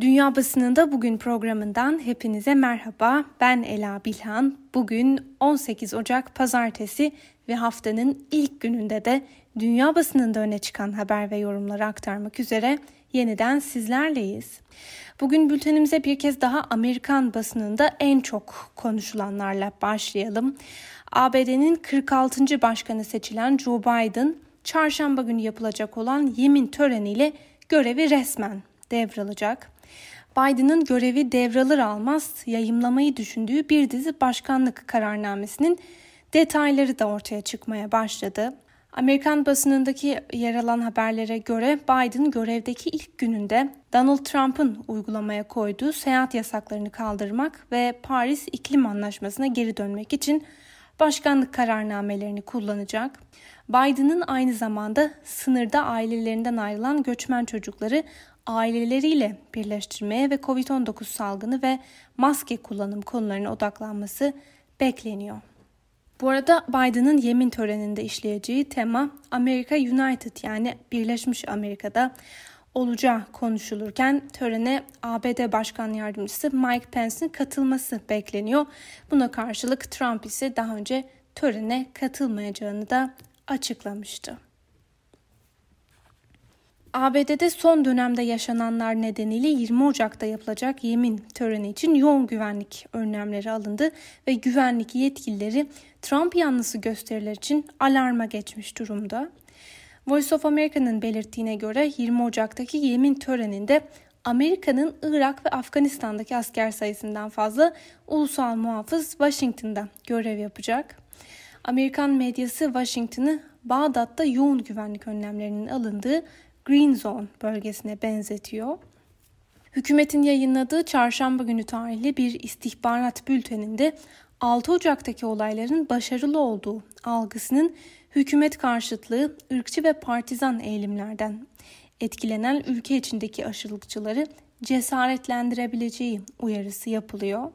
Dünya Basınında Bugün programından hepinize merhaba. Ben Ela Bilhan. Bugün 18 Ocak Pazartesi ve haftanın ilk gününde de dünya basınında öne çıkan haber ve yorumları aktarmak üzere yeniden sizlerleyiz. Bugün bültenimize bir kez daha Amerikan basınında en çok konuşulanlarla başlayalım. ABD'nin 46. başkanı seçilen Joe Biden, çarşamba günü yapılacak olan yemin töreniyle görevi resmen devralacak. Biden'ın görevi devralır almaz yayımlamayı düşündüğü bir dizi başkanlık kararnamesinin detayları da ortaya çıkmaya başladı. Amerikan basınındaki yer alan haberlere göre Biden görevdeki ilk gününde Donald Trump'ın uygulamaya koyduğu seyahat yasaklarını kaldırmak ve Paris İklim Anlaşması'na geri dönmek için başkanlık kararnamelerini kullanacak. Biden'ın aynı zamanda sınırda ailelerinden ayrılan göçmen çocukları aileleriyle birleştirmeye ve COVID-19 salgını ve maske kullanım konularına odaklanması bekleniyor. Bu arada Biden'ın yemin töreninde işleyeceği tema Amerika United yani Birleşmiş Amerika'da olacağı konuşulurken törene ABD Başkan Yardımcısı Mike Pence'in katılması bekleniyor. Buna karşılık Trump ise daha önce törene katılmayacağını da açıklamıştı. ABD'de son dönemde yaşananlar nedeniyle 20 Ocak'ta yapılacak yemin töreni için yoğun güvenlik önlemleri alındı ve güvenlik yetkilileri Trump yanlısı gösteriler için alarma geçmiş durumda. Voice of America'nın belirttiğine göre 20 Ocak'taki yemin töreninde Amerika'nın Irak ve Afganistan'daki asker sayısından fazla ulusal muhafız Washington'da görev yapacak. Amerikan medyası Washington'ı Bağdat'ta yoğun güvenlik önlemlerinin alındığı Green Zone bölgesine benzetiyor. Hükümetin yayınladığı çarşamba günü tarihli bir istihbarat bülteninde 6 Ocak'taki olayların başarılı olduğu algısının hükümet karşıtlığı, ırkçı ve partizan eğilimlerden etkilenen ülke içindeki aşırılıkçıları cesaretlendirebileceği uyarısı yapılıyor.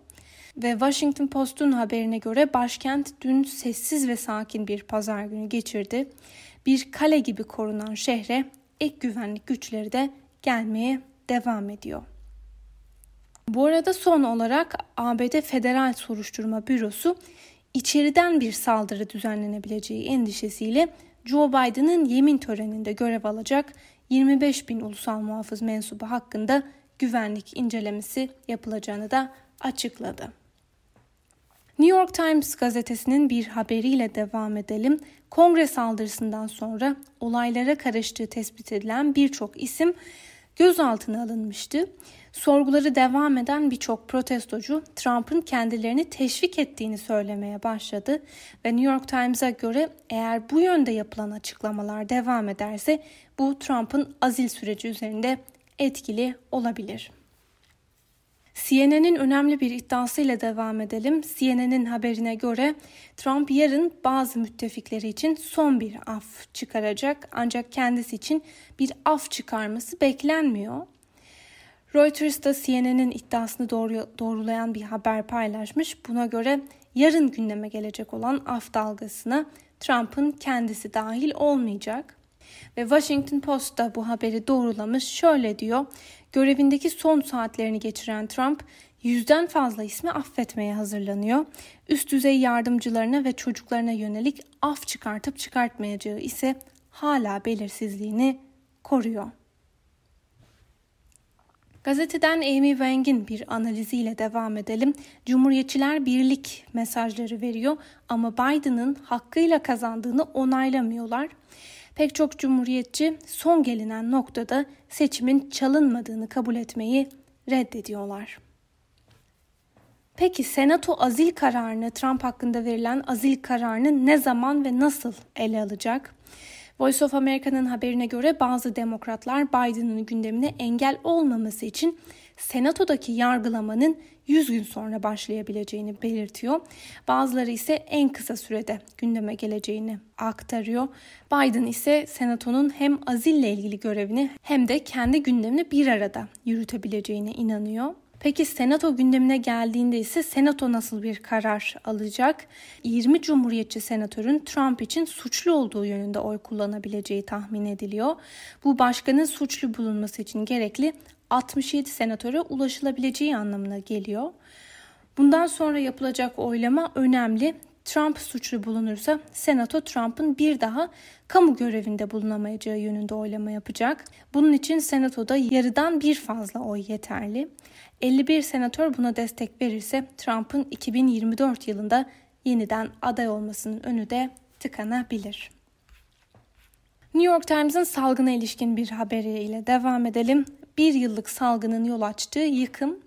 Ve Washington Post'un haberine göre başkent dün sessiz ve sakin bir pazar günü geçirdi. Bir kale gibi korunan şehre ek güvenlik güçleri de gelmeye devam ediyor. Bu arada son olarak ABD Federal Soruşturma Bürosu içeriden bir saldırı düzenlenebileceği endişesiyle Joe Biden'ın yemin töreninde görev alacak 25 bin ulusal muhafız mensubu hakkında güvenlik incelemesi yapılacağını da açıkladı. New York Times gazetesinin bir haberiyle devam edelim. Kongre saldırısından sonra olaylara karıştığı tespit edilen birçok isim gözaltına alınmıştı. Sorguları devam eden birçok protestocu Trump'ın kendilerini teşvik ettiğini söylemeye başladı ve New York Times'a göre eğer bu yönde yapılan açıklamalar devam ederse bu Trump'ın azil süreci üzerinde etkili olabilir. CNN'in önemli bir iddiasıyla devam edelim. CNN'in haberine göre Trump yarın bazı müttefikleri için son bir af çıkaracak ancak kendisi için bir af çıkarması beklenmiyor. Reuters da CNN'in iddiasını doğru, doğrulayan bir haber paylaşmış. Buna göre yarın gündeme gelecek olan af dalgasına Trump'ın kendisi dahil olmayacak. Ve Washington Post da bu haberi doğrulamış. Şöyle diyor. Görevindeki son saatlerini geçiren Trump yüzden fazla ismi affetmeye hazırlanıyor. Üst düzey yardımcılarına ve çocuklarına yönelik af çıkartıp çıkartmayacağı ise hala belirsizliğini koruyor. Gazeteden Amy Wang'in bir analiziyle devam edelim. Cumhuriyetçiler birlik mesajları veriyor ama Biden'ın hakkıyla kazandığını onaylamıyorlar. Pek çok cumhuriyetçi son gelinen noktada seçimin çalınmadığını kabul etmeyi reddediyorlar. Peki Senato azil kararını, Trump hakkında verilen azil kararını ne zaman ve nasıl ele alacak? Voice of America'nın haberine göre bazı demokratlar Biden'ın gündemine engel olmaması için Senato'daki yargılamanın 100 gün sonra başlayabileceğini belirtiyor. Bazıları ise en kısa sürede gündeme geleceğini aktarıyor. Biden ise Senato'nun hem azille ilgili görevini hem de kendi gündemini bir arada yürütebileceğine inanıyor. Peki Senato gündemine geldiğinde ise Senato nasıl bir karar alacak? 20 Cumhuriyetçi senatörün Trump için suçlu olduğu yönünde oy kullanabileceği tahmin ediliyor. Bu başkanın suçlu bulunması için gerekli 67 senatöre ulaşılabileceği anlamına geliyor. Bundan sonra yapılacak oylama önemli. Trump suçlu bulunursa Senato Trump'ın bir daha kamu görevinde bulunamayacağı yönünde oylama yapacak. Bunun için Senato'da yarıdan bir fazla oy yeterli. 51 senatör buna destek verirse Trump'ın 2024 yılında yeniden aday olmasının önü de tıkanabilir. New York Times'ın salgına ilişkin bir haberiyle devam edelim. Bir yıllık salgının yol açtığı yıkım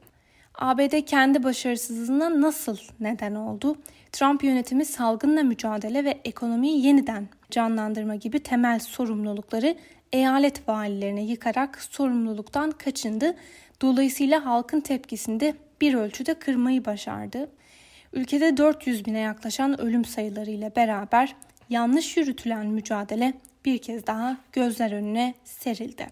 ABD kendi başarısızlığına nasıl neden oldu? Trump yönetimi salgınla mücadele ve ekonomiyi yeniden canlandırma gibi temel sorumlulukları eyalet valilerine yıkarak sorumluluktan kaçındı. Dolayısıyla halkın tepkisini de bir ölçüde kırmayı başardı. Ülkede 400 bine yaklaşan ölüm sayıları ile beraber yanlış yürütülen mücadele bir kez daha gözler önüne serildi.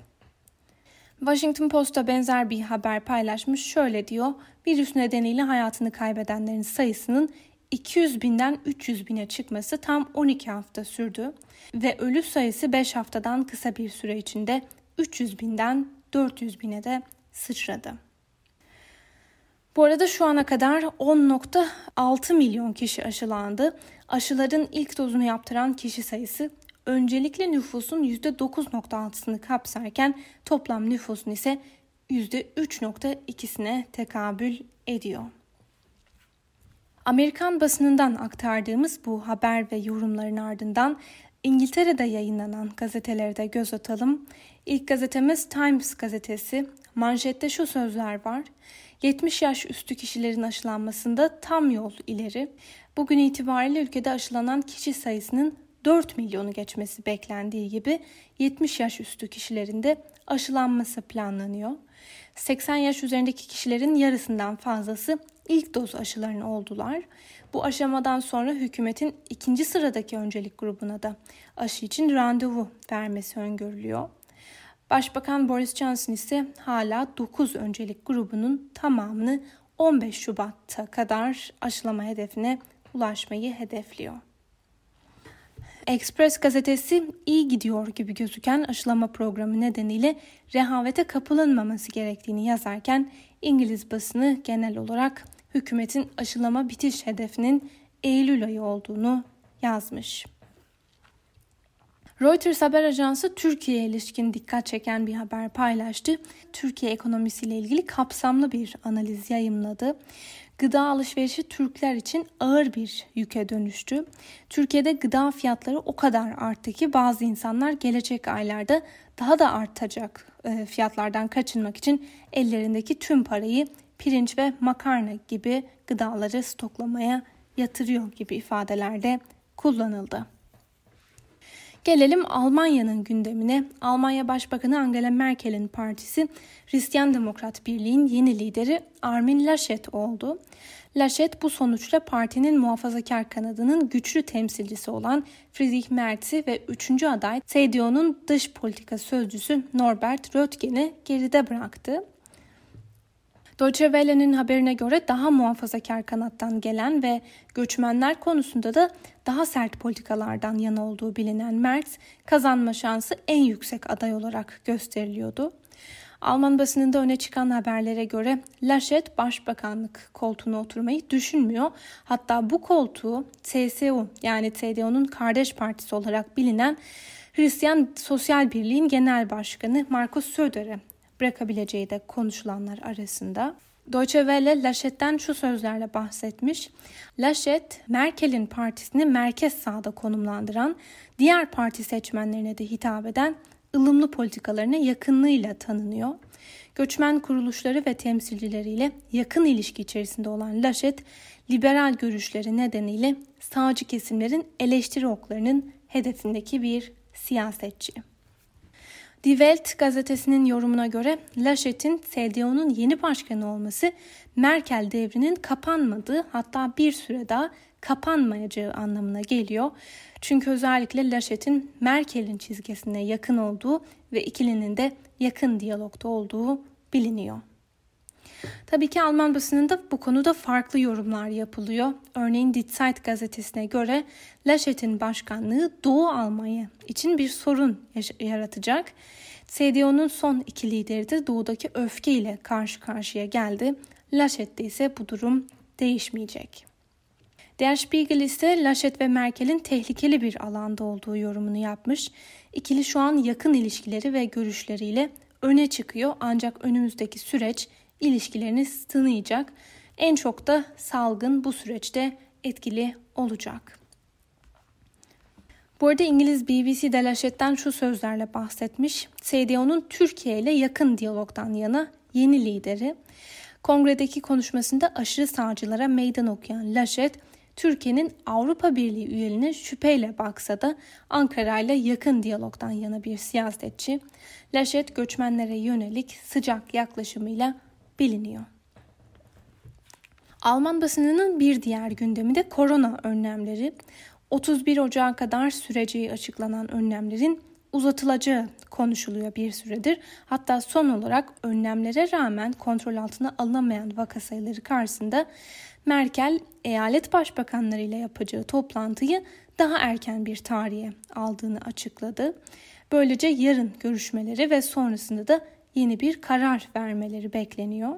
Washington Post'a benzer bir haber paylaşmış. Şöyle diyor, virüs nedeniyle hayatını kaybedenlerin sayısının 200 binden 300 bine çıkması tam 12 hafta sürdü ve ölü sayısı 5 haftadan kısa bir süre içinde 300 binden 400 bine de sıçradı. Bu arada şu ana kadar 10.6 milyon kişi aşılandı. Aşıların ilk dozunu yaptıran kişi sayısı öncelikle nüfusun %9.6'sını kapsarken toplam nüfusun ise %3.2'sine tekabül ediyor. Amerikan basınından aktardığımız bu haber ve yorumların ardından İngiltere'de yayınlanan gazetelere de göz atalım. İlk gazetemiz Times gazetesi. Manşette şu sözler var. 70 yaş üstü kişilerin aşılanmasında tam yol ileri. Bugün itibariyle ülkede aşılanan kişi sayısının 4 milyonu geçmesi beklendiği gibi 70 yaş üstü kişilerin de aşılanması planlanıyor. 80 yaş üzerindeki kişilerin yarısından fazlası ilk doz aşılarını oldular. Bu aşamadan sonra hükümetin ikinci sıradaki öncelik grubuna da aşı için randevu vermesi öngörülüyor. Başbakan Boris Johnson ise hala 9 öncelik grubunun tamamını 15 Şubat'a kadar aşılama hedefine ulaşmayı hedefliyor. Express gazetesi iyi gidiyor gibi gözüken aşılama programı nedeniyle rehavete kapılınmaması gerektiğini yazarken İngiliz basını genel olarak hükümetin aşılama bitiş hedefinin Eylül ayı olduğunu yazmış. Reuters haber ajansı Türkiye'ye ilişkin dikkat çeken bir haber paylaştı. Türkiye ekonomisiyle ilgili kapsamlı bir analiz yayımladı. Gıda alışverişi Türkler için ağır bir yüke dönüştü. Türkiye'de gıda fiyatları o kadar arttı ki bazı insanlar gelecek aylarda daha da artacak e, fiyatlardan kaçınmak için ellerindeki tüm parayı pirinç ve makarna gibi gıdaları stoklamaya yatırıyor gibi ifadelerde kullanıldı. Gelelim Almanya'nın gündemine. Almanya Başbakanı Angela Merkel'in partisi Hristiyan Demokrat Birliği'nin yeni lideri Armin Laschet oldu. Laschet bu sonuçla partinin muhafazakar kanadının güçlü temsilcisi olan Friedrich Merz'i ve üçüncü aday CDU'nun dış politika sözcüsü Norbert Röttgen'i geride bıraktı. Deutsche Welle'nin haberine göre daha muhafazakar kanattan gelen ve göçmenler konusunda da daha sert politikalardan yana olduğu bilinen Merz kazanma şansı en yüksek aday olarak gösteriliyordu. Alman basınında öne çıkan haberlere göre Laschet başbakanlık koltuğuna oturmayı düşünmüyor. Hatta bu koltuğu CSU yani CDU'nun kardeş partisi olarak bilinen Hristiyan Sosyal Birliği'nin genel başkanı Markus Söder'e bırakabileceği de konuşulanlar arasında. Deutsche Welle Laschet'ten şu sözlerle bahsetmiş. Laschet, Merkel'in partisini merkez sağda konumlandıran, diğer parti seçmenlerine de hitap eden ılımlı politikalarına yakınlığıyla tanınıyor. Göçmen kuruluşları ve temsilcileriyle yakın ilişki içerisinde olan Laschet, liberal görüşleri nedeniyle sağcı kesimlerin eleştiri oklarının hedefindeki bir siyasetçi. Die Welt gazetesinin yorumuna göre Laschet'in CDU'nun yeni başkanı olması Merkel devrinin kapanmadığı hatta bir süre daha kapanmayacağı anlamına geliyor. Çünkü özellikle Laschet'in Merkel'in çizgisine yakın olduğu ve ikilinin de yakın diyalogda olduğu biliniyor. Tabii ki Alman basınında bu konuda farklı yorumlar yapılıyor. Örneğin Die Zeit gazetesine göre Laschet'in başkanlığı Doğu Almanya için bir sorun yaratacak. CDU'nun son iki lideri de doğudaki öfkeyle karşı karşıya geldi. Laschet'te ise bu durum değişmeyecek. Der Spiegel ise Laschet ve Merkel'in tehlikeli bir alanda olduğu yorumunu yapmış. İkili şu an yakın ilişkileri ve görüşleriyle öne çıkıyor ancak önümüzdeki süreç ilişkilerini sınayacak. En çok da salgın bu süreçte etkili olacak. Bu arada İngiliz BBC de Laşet'ten şu sözlerle bahsetmiş. CDU'nun Türkiye ile yakın diyalogdan yana yeni lideri. Kongredeki konuşmasında aşırı sağcılara meydan okuyan Laşet, Türkiye'nin Avrupa Birliği üyeliğine şüpheyle baksa da Ankara ile yakın diyalogdan yana bir siyasetçi. Laşet göçmenlere yönelik sıcak yaklaşımıyla biliniyor. Alman basınının bir diğer gündemi de korona önlemleri. 31 Ocağı kadar süreceği açıklanan önlemlerin uzatılacağı konuşuluyor bir süredir. Hatta son olarak önlemlere rağmen kontrol altına alınamayan vaka sayıları karşısında Merkel eyalet başbakanları ile yapacağı toplantıyı daha erken bir tarihe aldığını açıkladı. Böylece yarın görüşmeleri ve sonrasında da yeni bir karar vermeleri bekleniyor.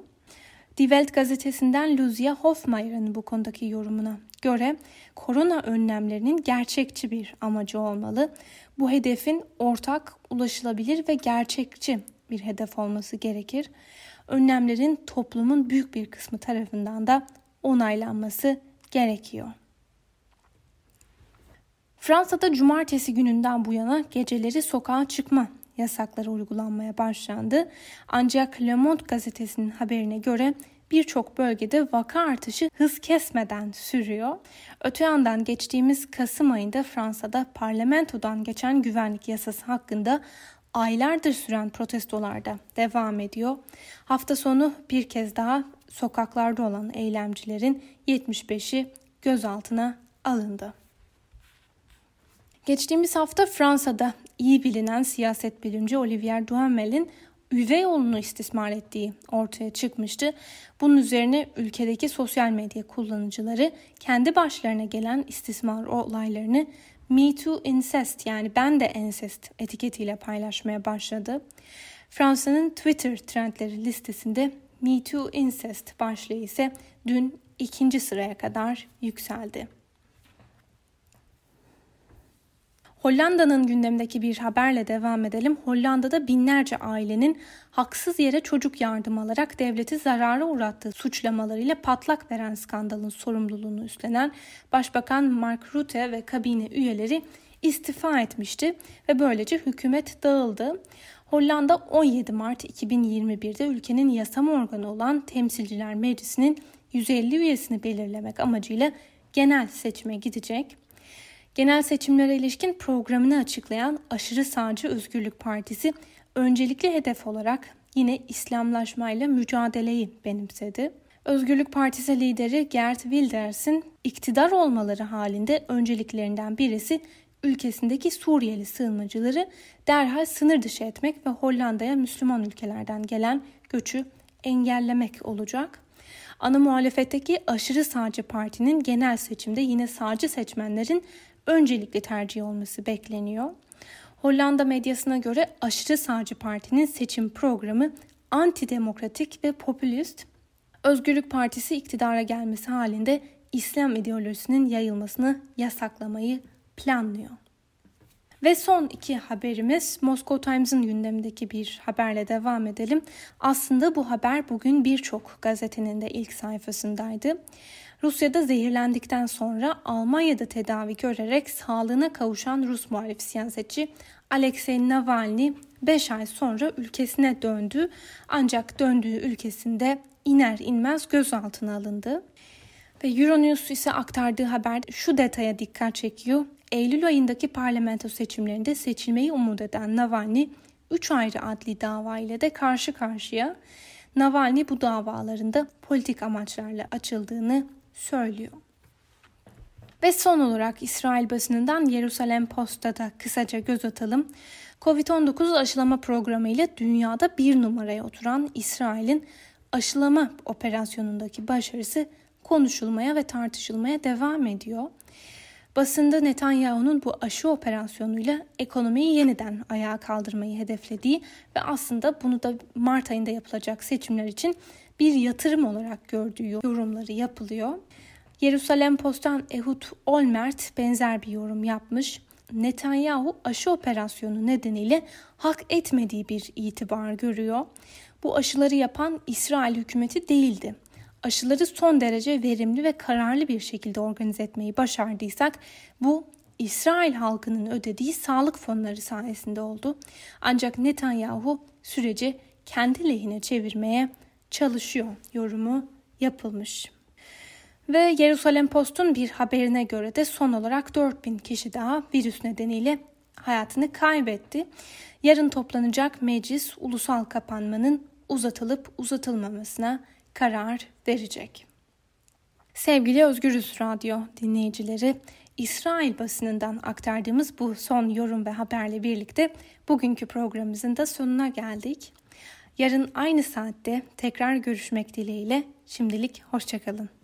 Die Welt gazetesinden Lucia Hofmeier'ın bu konudaki yorumuna göre korona önlemlerinin gerçekçi bir amacı olmalı. Bu hedefin ortak, ulaşılabilir ve gerçekçi bir hedef olması gerekir. Önlemlerin toplumun büyük bir kısmı tarafından da onaylanması gerekiyor. Fransa'da cumartesi gününden bu yana geceleri sokağa çıkma yasakları uygulanmaya başlandı. Ancak Le Monde gazetesinin haberine göre birçok bölgede vaka artışı hız kesmeden sürüyor. Öte yandan geçtiğimiz Kasım ayında Fransa'da parlamentodan geçen güvenlik yasası hakkında aylardır süren protestolar da devam ediyor. Hafta sonu bir kez daha sokaklarda olan eylemcilerin 75'i gözaltına alındı. Geçtiğimiz hafta Fransa'da iyi bilinen siyaset bilimci Olivier Duhamel'in üvey oğlunu istismar ettiği ortaya çıkmıştı. Bunun üzerine ülkedeki sosyal medya kullanıcıları kendi başlarına gelen istismar olaylarını Me Too Incest yani ben de ensest etiketiyle paylaşmaya başladı. Fransa'nın Twitter trendleri listesinde Me Too Incest başlığı ise dün ikinci sıraya kadar yükseldi. Hollanda'nın gündemdeki bir haberle devam edelim. Hollanda'da binlerce ailenin haksız yere çocuk yardım alarak devleti zarara uğrattığı suçlamalarıyla patlak veren skandalın sorumluluğunu üstlenen Başbakan Mark Rutte ve kabine üyeleri istifa etmişti ve böylece hükümet dağıldı. Hollanda 17 Mart 2021'de ülkenin yasama organı olan Temsilciler Meclisi'nin 150 üyesini belirlemek amacıyla genel seçime gidecek. Genel seçimlere ilişkin programını açıklayan aşırı sağcı Özgürlük Partisi öncelikli hedef olarak yine İslamlaşmayla mücadeleyi benimsedi. Özgürlük Partisi lideri Gert Wilders'in iktidar olmaları halinde önceliklerinden birisi ülkesindeki Suriyeli sığınmacıları derhal sınır dışı etmek ve Hollanda'ya Müslüman ülkelerden gelen göçü engellemek olacak. Ana muhalefetteki aşırı sağcı partinin genel seçimde yine sağcı seçmenlerin öncelikli tercih olması bekleniyor. Hollanda medyasına göre aşırı sağcı partinin seçim programı antidemokratik ve popülist. Özgürlük Partisi iktidara gelmesi halinde İslam ideolojisinin yayılmasını yasaklamayı planlıyor. Ve son iki haberimiz Moscow Times'ın gündemindeki bir haberle devam edelim. Aslında bu haber bugün birçok gazetenin de ilk sayfasındaydı. Rusya'da zehirlendikten sonra Almanya'da tedavi görerek sağlığına kavuşan Rus muhalif siyasetçi Alexei Navalny 5 ay sonra ülkesine döndü. Ancak döndüğü ülkesinde iner inmez gözaltına alındı. Ve Euronews ise aktardığı haber şu detaya dikkat çekiyor. Eylül ayındaki parlamento seçimlerinde seçilmeyi umut eden Navalny 3 ayrı adli dava ile de karşı karşıya. Navalny bu davalarında politik amaçlarla açıldığını söylüyor. Ve son olarak İsrail basınından Yerusalem Post'a da kısaca göz atalım. Covid-19 aşılama programı ile dünyada bir numaraya oturan İsrail'in aşılama operasyonundaki başarısı konuşulmaya ve tartışılmaya devam ediyor. Basında Netanyahu'nun bu aşı operasyonuyla ekonomiyi yeniden ayağa kaldırmayı hedeflediği ve aslında bunu da Mart ayında yapılacak seçimler için bir yatırım olarak gördüğü yorumları yapılıyor. Yerusalem Post'tan Ehud Olmert benzer bir yorum yapmış. Netanyahu aşı operasyonu nedeniyle hak etmediği bir itibar görüyor. Bu aşıları yapan İsrail hükümeti değildi. Aşıları son derece verimli ve kararlı bir şekilde organize etmeyi başardıysak bu İsrail halkının ödediği sağlık fonları sayesinde oldu. Ancak Netanyahu süreci kendi lehine çevirmeye çalışıyor yorumu yapılmış. Ve Yerusalem Post'un bir haberine göre de son olarak 4000 kişi daha virüs nedeniyle hayatını kaybetti. Yarın toplanacak meclis ulusal kapanmanın uzatılıp uzatılmamasına karar verecek. Sevgili Özgürüz Radyo dinleyicileri, İsrail basınından aktardığımız bu son yorum ve haberle birlikte bugünkü programımızın da sonuna geldik. Yarın aynı saatte tekrar görüşmek dileğiyle şimdilik hoşçakalın.